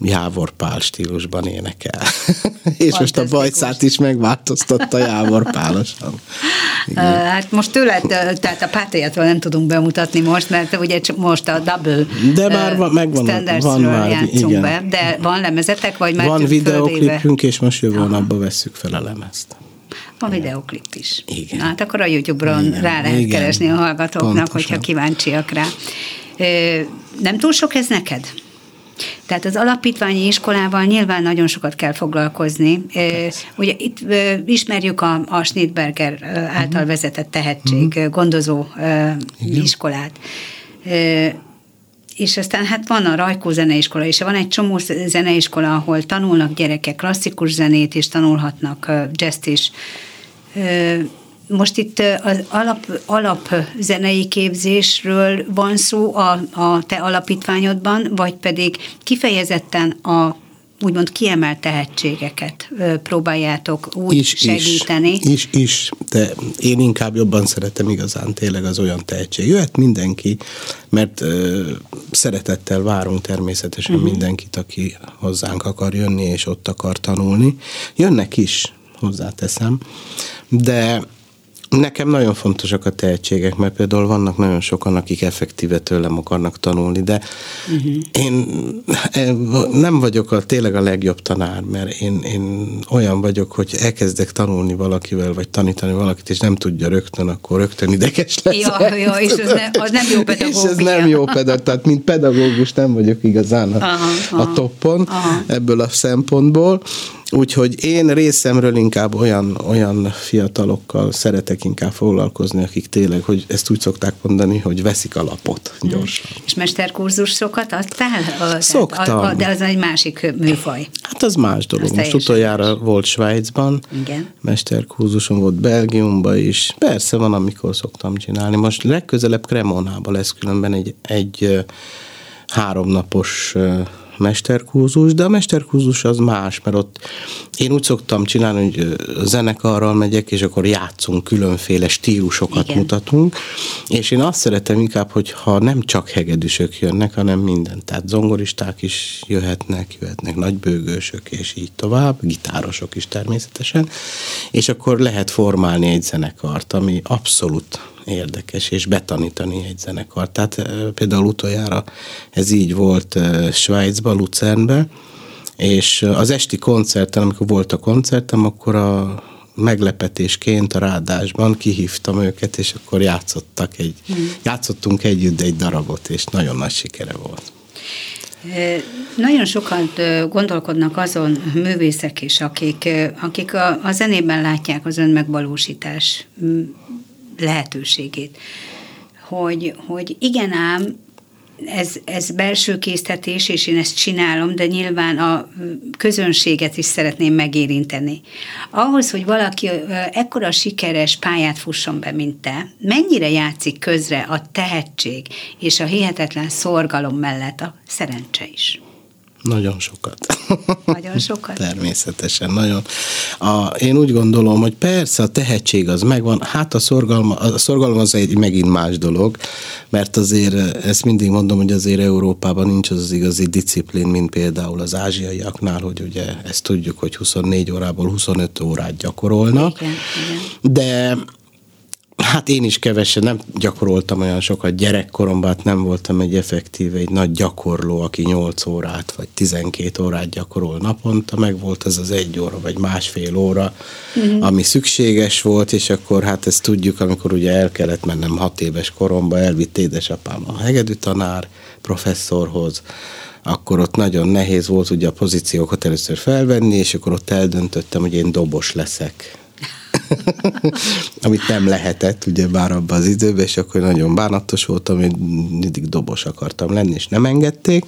Jávor Pál stílusban énekel. (laughs) és most a bajszát is megváltoztatta Jávor Pálosan. Hát most tőled, tehát a pátriától nem tudunk bemutatni most, mert ugye most a double de már van, megvan, van már, játszunk igen. be. De van lemezetek, vagy már Van videoklipünk, és most jövő napban vesszük fel a lemezt. Van videoklip is. Igen. Na, hát akkor a YouTube-ron igen, rá lehet igen, keresni a hallgatóknak, pontosan. hogyha kíváncsiak rá. Nem túl sok ez neked? Tehát az alapítványi iskolával nyilván nagyon sokat kell foglalkozni. Persze. Ugye itt ismerjük a, a Schnittberger által uh-huh. vezetett tehetség uh-huh. gondozó Igen. iskolát és aztán hát van a Rajkó zeneiskola, és van egy csomó zeneiskola, ahol tanulnak gyerekek klasszikus zenét, és tanulhatnak jazz is most itt az alap, alap zenei képzésről van szó a, a te alapítványodban, vagy pedig kifejezetten a úgymond kiemelt tehetségeket próbáljátok úgy is, segíteni. Is, is, is, de én inkább jobban szeretem igazán tényleg az olyan tehetség. Jöhet mindenki, mert ö, szeretettel várunk természetesen uh-huh. mindenkit, aki hozzánk akar jönni, és ott akar tanulni. Jönnek is, hozzáteszem, de Nekem nagyon fontosak a tehetségek, mert például vannak nagyon sokan, akik effektíve tőlem akarnak tanulni, de uh-huh. én nem vagyok a, tényleg a legjobb tanár, mert én, én olyan vagyok, hogy elkezdek tanulni valakivel, vagy tanítani valakit, és nem tudja rögtön, akkor rögtön ideges lesz. Ja, ja és ez ne, az nem jó pedagógus. (laughs) És ez nem jó pedagógus, tehát mint pedagógus nem vagyok igazán a, aha, aha, a toppon aha. ebből a szempontból, Úgyhogy én részemről inkább olyan, olyan fiatalokkal szeretek inkább foglalkozni, akik tényleg, hogy ezt úgy szokták mondani, hogy veszik a lapot hmm. gyorsan. Hmm. És mesterkurzusokat adtál? Szoktam. A, de az egy másik műfaj. Hát az más dolog. Most utoljára más. volt Svájcban, Igen. mesterkurzusom volt Belgiumban is. Persze van, amikor szoktam csinálni. Most legközelebb Cremonában lesz különben egy, egy háromnapos mesterkurzus, de a mesterkurzus az más, mert ott én úgy szoktam csinálni, hogy zenekarral megyek, és akkor játszunk, különféle stílusokat Igen. mutatunk, és én azt szeretem inkább, hogy ha nem csak hegedűsök jönnek, hanem minden, tehát zongoristák is jöhetnek, jöhetnek nagybőgősök, és így tovább, gitárosok is természetesen, és akkor lehet formálni egy zenekart, ami abszolút érdekes, és betanítani egy zenekart. Tehát például utoljára ez így volt Svájcban, Luzernben, és az esti koncerten, amikor volt a koncertem, akkor a meglepetésként a rádásban kihívtam őket, és akkor játszottak egy, hmm. játszottunk együtt egy darabot, és nagyon nagy sikere volt. Nagyon sokan gondolkodnak azon művészek is, akik, akik a, a zenében látják az önmegvalósítás lehetőségét. Hogy, hogy igen ám, ez, ez belső késztetés, és én ezt csinálom, de nyilván a közönséget is szeretném megérinteni. Ahhoz, hogy valaki ekkora sikeres pályát fusson be, mint te, mennyire játszik közre a tehetség és a hihetetlen szorgalom mellett a szerencse is? Nagyon sokat. Nagyon sokat? (laughs) Természetesen, nagyon. A, én úgy gondolom, hogy persze a tehetség az megvan, hát a szorgalom, a szorgalom az egy megint más dolog, mert azért ezt mindig mondom, hogy azért Európában nincs az, az igazi disziplín, mint például az ázsiaiaknál, hogy ugye ezt tudjuk, hogy 24 órából 25 órát gyakorolnak, igen, igen. de Hát én is kevesen nem gyakoroltam olyan sokat gyerekkoromban, hát nem voltam egy effektív, egy nagy gyakorló, aki 8 órát vagy 12 órát gyakorol naponta, meg volt ez az egy óra vagy másfél óra, uh-huh. ami szükséges volt, és akkor hát ezt tudjuk, amikor ugye el kellett mennem hat éves koromba, elvitt édesapám a hegedű tanár professzorhoz, akkor ott nagyon nehéz volt ugye a pozíciókat először felvenni, és akkor ott eldöntöttem, hogy én dobos leszek (laughs) amit nem lehetett, ugye bár abban az időben, és akkor nagyon bánatos voltam, hogy mindig dobos akartam lenni, és nem engedték,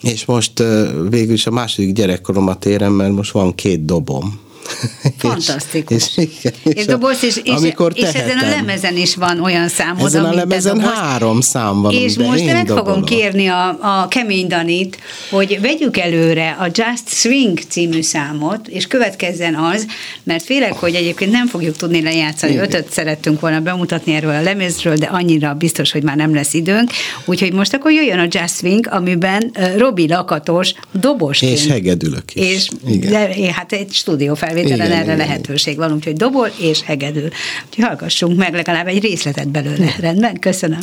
és most végül is a második gyerekkoromat érem, mert most van két dobom, Fantasztikus. és, (laughs) és, igen, és, és doboz, és, és, amikor és ezen a lemezen is van olyan számod, Ezen a lemezen doboz, három szám van, És most meg dobolom. fogom kérni a, a Kemény Danit, hogy vegyük előre a Just Swing című számot, és következzen az, mert félek, hogy egyébként nem fogjuk tudni lejátszani. Igen. Ötöt szerettünk volna bemutatni erről a lemezről, de annyira biztos, hogy már nem lesz időnk. Úgyhogy most akkor jöjjön a Just Swing, amiben Robi Lakatos dobosként. És hegedülök is. És Igen. De, hát egy stúdió fel felvételen igen, erre igen. lehetőség van, úgyhogy dobol és hegedül. Úgyhogy hallgassunk meg legalább egy részletet belőle. Rendben, köszönöm.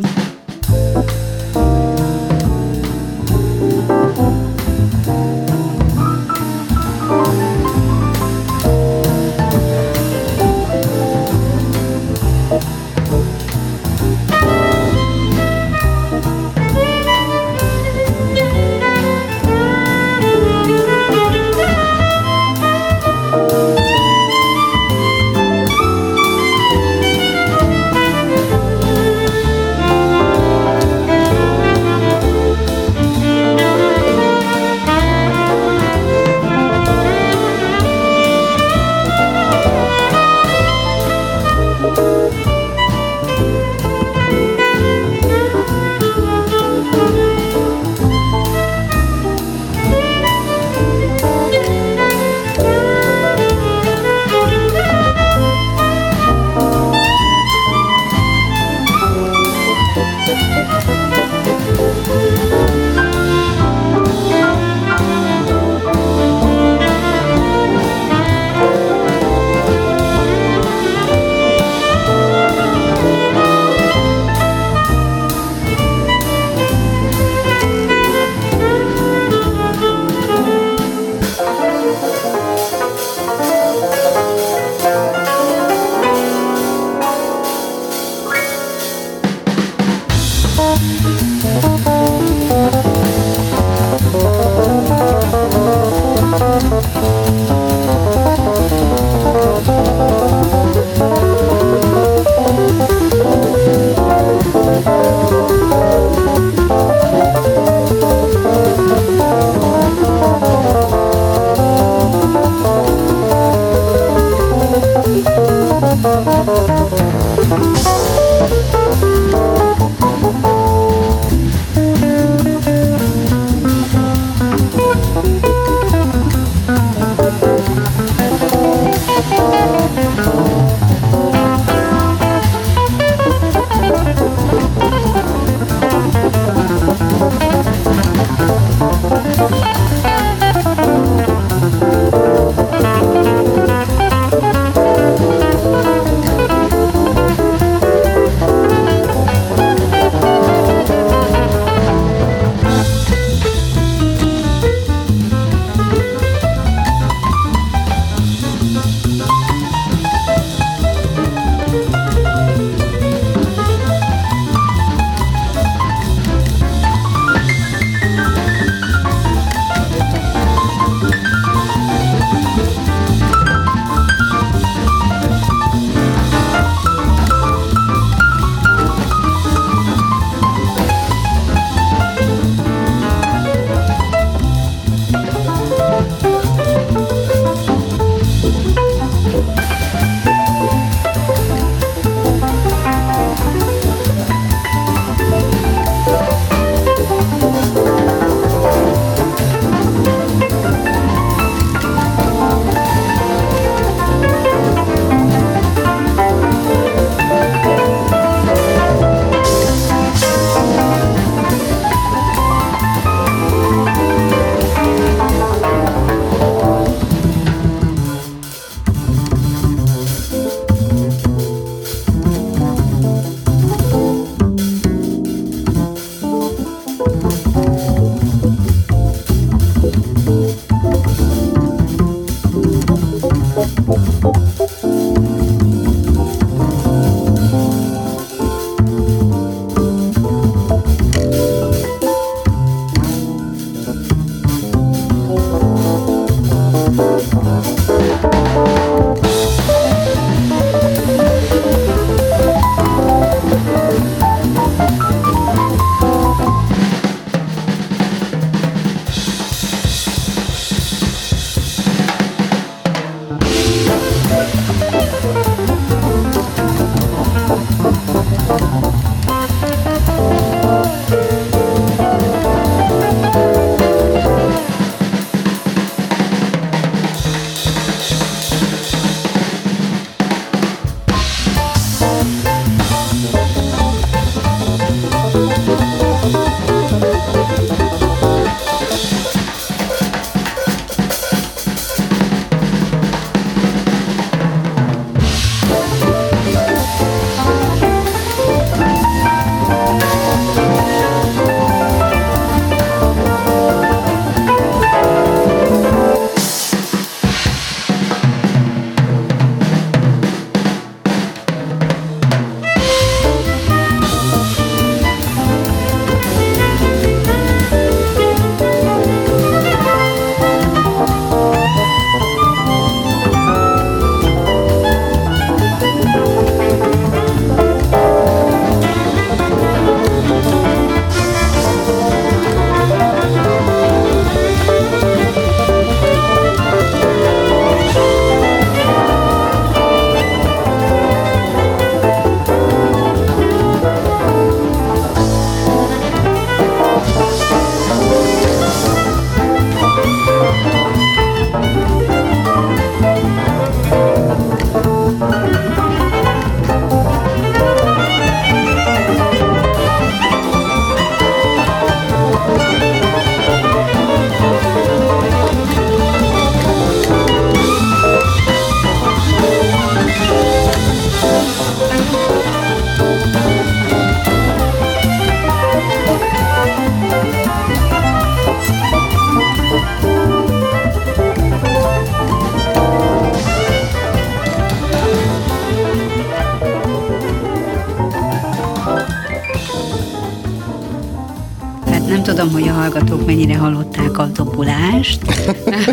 Hallgatók mennyire hallották a dobulást.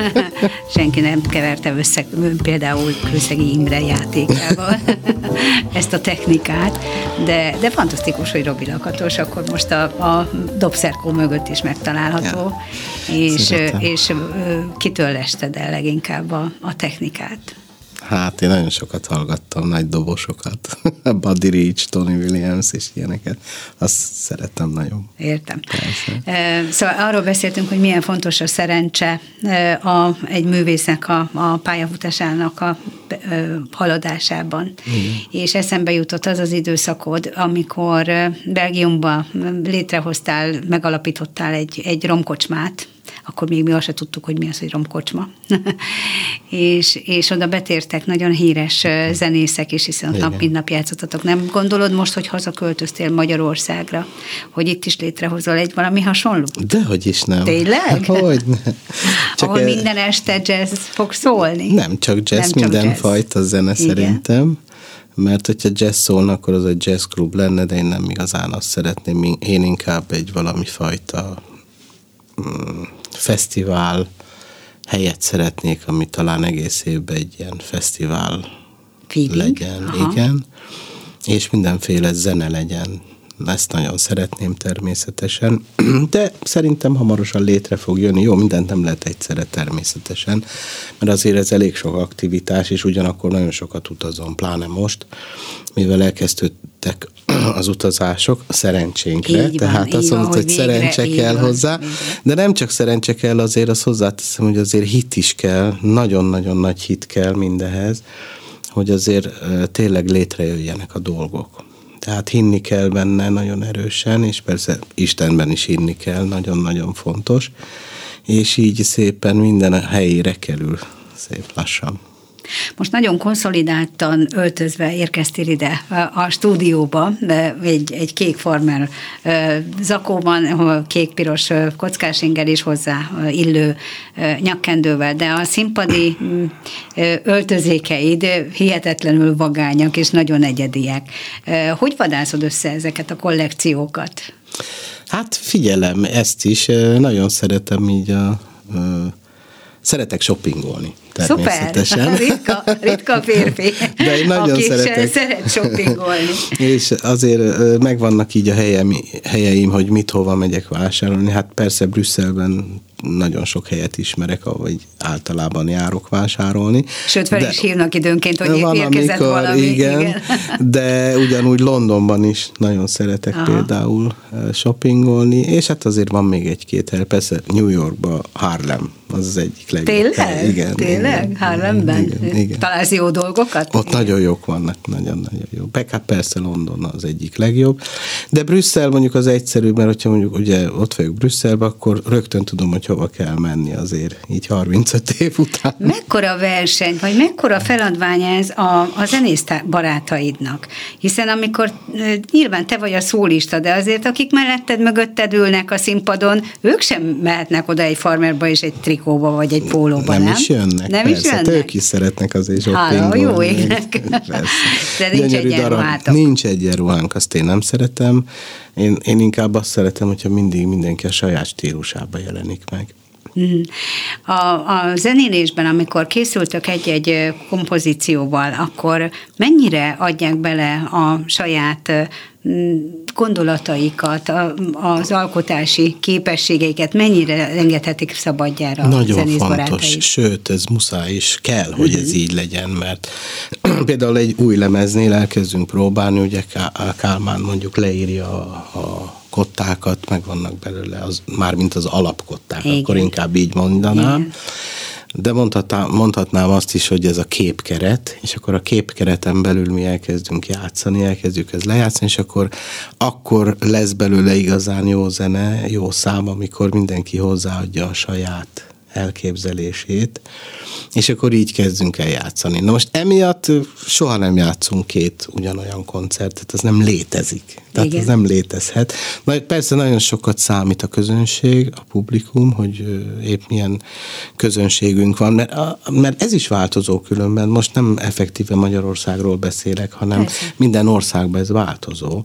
(laughs) Senki nem keverte össze például Kőszegi Imre játékával (laughs) ezt a technikát, de, de fantasztikus, hogy Robi Lakatos akkor most a, a dobszerkó mögött is megtalálható, ja. és, és kitől lested el leginkább a, a technikát? Hát én nagyon sokat hallgattam, nagy dobosokat. (laughs) Buddy Rich, Tony Williams és ilyeneket. Azt szeretem nagyon. Értem. Persze. Szóval arról beszéltünk, hogy milyen fontos a szerencse a, egy művésznek a, a pályafutásának a haladásában. Igen. És eszembe jutott az az időszakod, amikor Belgiumban létrehoztál, megalapítottál egy, egy romkocsmát, akkor még mi azt se tudtuk, hogy mi az, hogy romkocsma. (laughs) és, és oda betértek nagyon híres zenészek is, hiszen ott nap mint nap játszottatok. Nem gondolod most, hogy hazaköltöztél Magyarországra, hogy itt is létrehozol egy valami hasonló? Dehogy is nem. Tényleg? (laughs) Hogy ne. (laughs) Csak Ahol e... minden este jazz fog szólni? Nem csak jazz, nem minden jazz. fajta zene Igen. szerintem mert hogyha jazz szólna, akkor az egy jazz klub lenne, de én nem igazán azt szeretném, én inkább egy valami fajta mm, fesztivál helyet szeretnék, ami talán egész évben egy ilyen fesztivál Feeling? legyen, Aha. igen, és mindenféle zene legyen. Ezt nagyon szeretném természetesen, (clears throat) de szerintem hamarosan létre fog jönni. Jó, mindent nem lehet egyszerre természetesen, mert azért ez elég sok aktivitás, és ugyanakkor nagyon sokat utazom, pláne most, mivel elkezdődtek (clears throat) az utazások szerencsénkre, így tehát van, azt mondod, hogy szerencse kell van, hozzá, végre. de nem csak szerencse kell, azért azt hozzáteszem, hogy azért hit is kell, nagyon-nagyon nagy hit kell mindehez, hogy azért tényleg létrejöjjenek a dolgok. Tehát hinni kell benne nagyon erősen, és persze Istenben is hinni kell, nagyon-nagyon fontos, és így szépen minden a helyére kerül szép lassan. Most nagyon konszolidáltan öltözve érkeztél ide a stúdióba, egy, egy kék farmer zakóban, kék-piros kockás inger is hozzá illő nyakkendővel, de a színpadi mm, öltözékeid hihetetlenül vagányak és nagyon egyediek. Hogy vadászod össze ezeket a kollekciókat? Hát figyelem, ezt is, nagyon szeretem így a, a szeretek shoppingolni természetesen. Szuper, ritka, ritka férfi, De én nagyon aki szeretek. szeret shoppingolni. És azért megvannak így a helyem, helyeim, hogy mit hova megyek vásárolni. Hát persze Brüsszelben nagyon sok helyet ismerek, ahogy általában járok vásárolni. Sőt, fel de is hívnak időnként, hogy van, érkezett amikor, valami. Igen, igen, de ugyanúgy Londonban is nagyon szeretek Aha. például shoppingolni, és hát azért van még egy-két hely, persze New Yorkban Harlem, az az egyik legjobb. Tényleg? Igen. Tényleg? Igen, Harlemben? Igen, igen. Találsz jó dolgokat? Ott igen. nagyon jók vannak, nagyon-nagyon jó. Hát persze London az egyik legjobb, de Brüsszel mondjuk az egyszerű, mert hogyha mondjuk ugye ott vagyok Brüsszelben, akkor rögtön tudom, hogy hova kell menni azért, így 35 év után. Mekkora verseny, vagy mekkora feladvány ez a, a zenész barátaidnak? Hiszen amikor nyilván te vagy a szólista, de azért akik melletted, mögötted ülnek a színpadon, ők sem mehetnek oda egy farmerba és egy trikóba, vagy egy pólóba, nem? Nem is jönnek, nem persze. Is jönnek? Ők is szeretnek azért shoppingolni. Hála, jó égnek. De nincs egyenruhátok. Nincs egyenruhánk, azt én nem szeretem. Én, én inkább azt szeretem, hogyha mindig mindenki a saját stílusába jelenik meg. Mhm. A, a zenélésben, amikor készültök egy-egy kompozícióval, akkor mennyire adják bele a saját gondolataikat, az alkotási képességeiket mennyire engedhetik szabadjára Nagyon a fontos, sőt, ez muszáj is kell, hogy ez így legyen, mert (clears throat) például egy új lemeznél elkezdünk próbálni, ugye Kálmán mondjuk leírja a, a kottákat, meg vannak belőle, az, mint az alapkották, Igen. akkor inkább így mondanám. Igen. De mondhatnám, mondhatnám azt is, hogy ez a képkeret, és akkor a képkereten belül mi elkezdünk játszani, elkezdjük ez lejátszani, és akkor, akkor lesz belőle igazán jó zene, jó szám, amikor mindenki hozzáadja a saját elképzelését, és akkor így kezdünk el játszani. Na most emiatt soha nem játszunk két ugyanolyan koncertet, ez nem létezik. Tehát Igen. ez nem létezhet. Na, persze nagyon sokat számít a közönség, a publikum, hogy épp milyen közönségünk van, mert, mert ez is változó különben. Most nem effektíve Magyarországról beszélek, hanem persze. minden országban ez változó.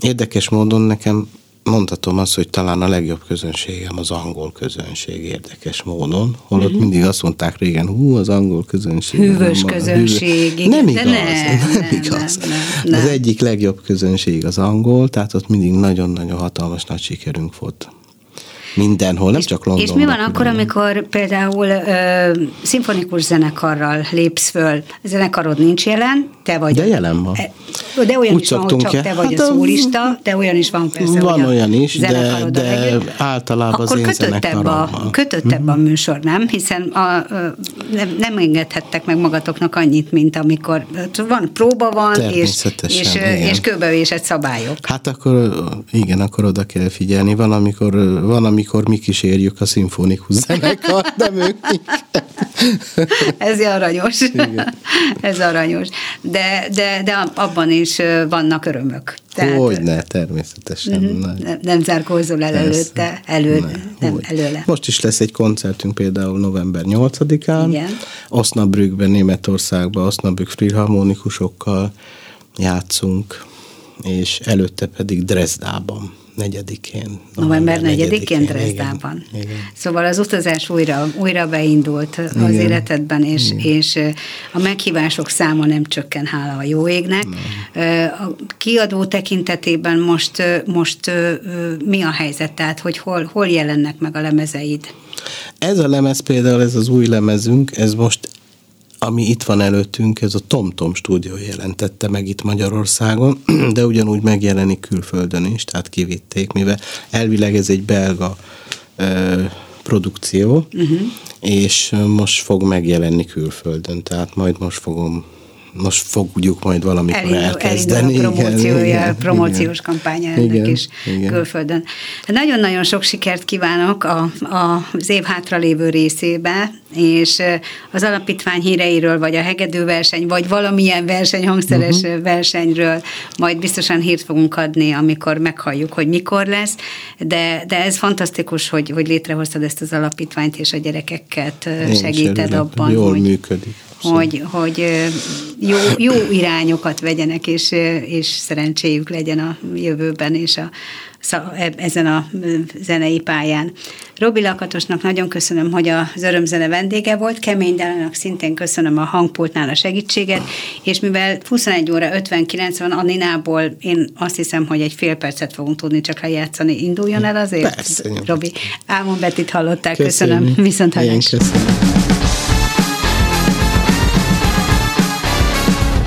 Érdekes módon nekem mondhatom azt, hogy talán a legjobb közönségem az angol közönség érdekes módon, holott uh-huh. mindig azt mondták régen, hú, az angol közönség. Hűvös nem, közönség. Hűvös. Nem igaz, nem, nem, igaz. Nem, nem, nem. Az egyik legjobb közönség az angol, tehát ott mindig nagyon-nagyon hatalmas nagy sikerünk volt. Mindenhol, nem és, csak Londonban. És mi van akkor, amikor például ö, szimfonikus zenekarral lépsz föl, a zenekarod nincs jelen, te vagy. De jelen van. E, de olyan Úgy is van, hogy csak te vagy hát a szólista, de olyan is van persze, Van olyan is, de, de általában akkor az én kötöttebb a, kötöttebb a műsor, nem? Hiszen a, nem, nem engedhettek meg magatoknak annyit, mint amikor van, próba van, és, és, és kőbevésett szabályok. Hát akkor igen, akkor oda kell figyelni. Van, amikor, van, amikor mi kísérjük a szimfonikus zenekar, de ők Ez aranyos. Igen. Ez aranyos. De, de, de abban is vannak örömök. Tehát, Hogyne, természetesen. Uh-huh. Nem, nem zárkózol el előtte, elő, nem, nem előle. Most is lesz egy koncertünk például november 8-án. Igen. Osnabrückben, Németországban, Osnabrück filharmonikusokkal játszunk, és előtte pedig Dresdában negyedikén. November negyedikén Dresdában. Igen, igen. Szóval az utazás újra, újra beindult igen, az életedben, és, és a meghívások száma nem csökken, hála a jó égnek. Nem. A kiadó tekintetében most, most mi a helyzet? Tehát, hogy hol, hol jelennek meg a lemezeid? Ez a lemez például, ez az új lemezünk, ez most ami itt van előttünk, ez a TomTom stúdió jelentette meg itt Magyarországon, (clears throat) de ugyanúgy megjelenik külföldön is, tehát kivitték, mivel elvileg ez egy belga ö, produkció, uh-huh. és most fog megjelenni külföldön, tehát majd most fogom most fogjuk majd valamikor elindul, elkezdeni. Elindul a promóciója, igen, promóciós igen, kampánya ennek igen, is igen. külföldön. Hát nagyon-nagyon sok sikert kívánok a, a, az év hátralévő részébe, és az alapítvány híreiről, vagy a hegedőverseny, vagy valamilyen verseny, hangszeres uh-huh. versenyről majd biztosan hírt fogunk adni, amikor meghalljuk, hogy mikor lesz, de, de ez fantasztikus, hogy, hogy létrehoztad ezt az alapítványt, és a gyerekeket Én segíted abban, jól hogy, működik hogy, hogy jó, jó irányokat vegyenek, és, és szerencséjük legyen a jövőben, és a, e, ezen a zenei pályán. Robi Lakatosnak nagyon köszönöm, hogy az örömzene vendége volt, Kemény Dálának szintén köszönöm a hangpultnál a segítséget, és mivel 21 óra 59 van a Ninából, én azt hiszem, hogy egy fél percet fogunk tudni csak lejátszani. Induljon el azért, Persze, Robi. Ámon Betit hallották, köszönöm. köszönöm. Viszont hallás.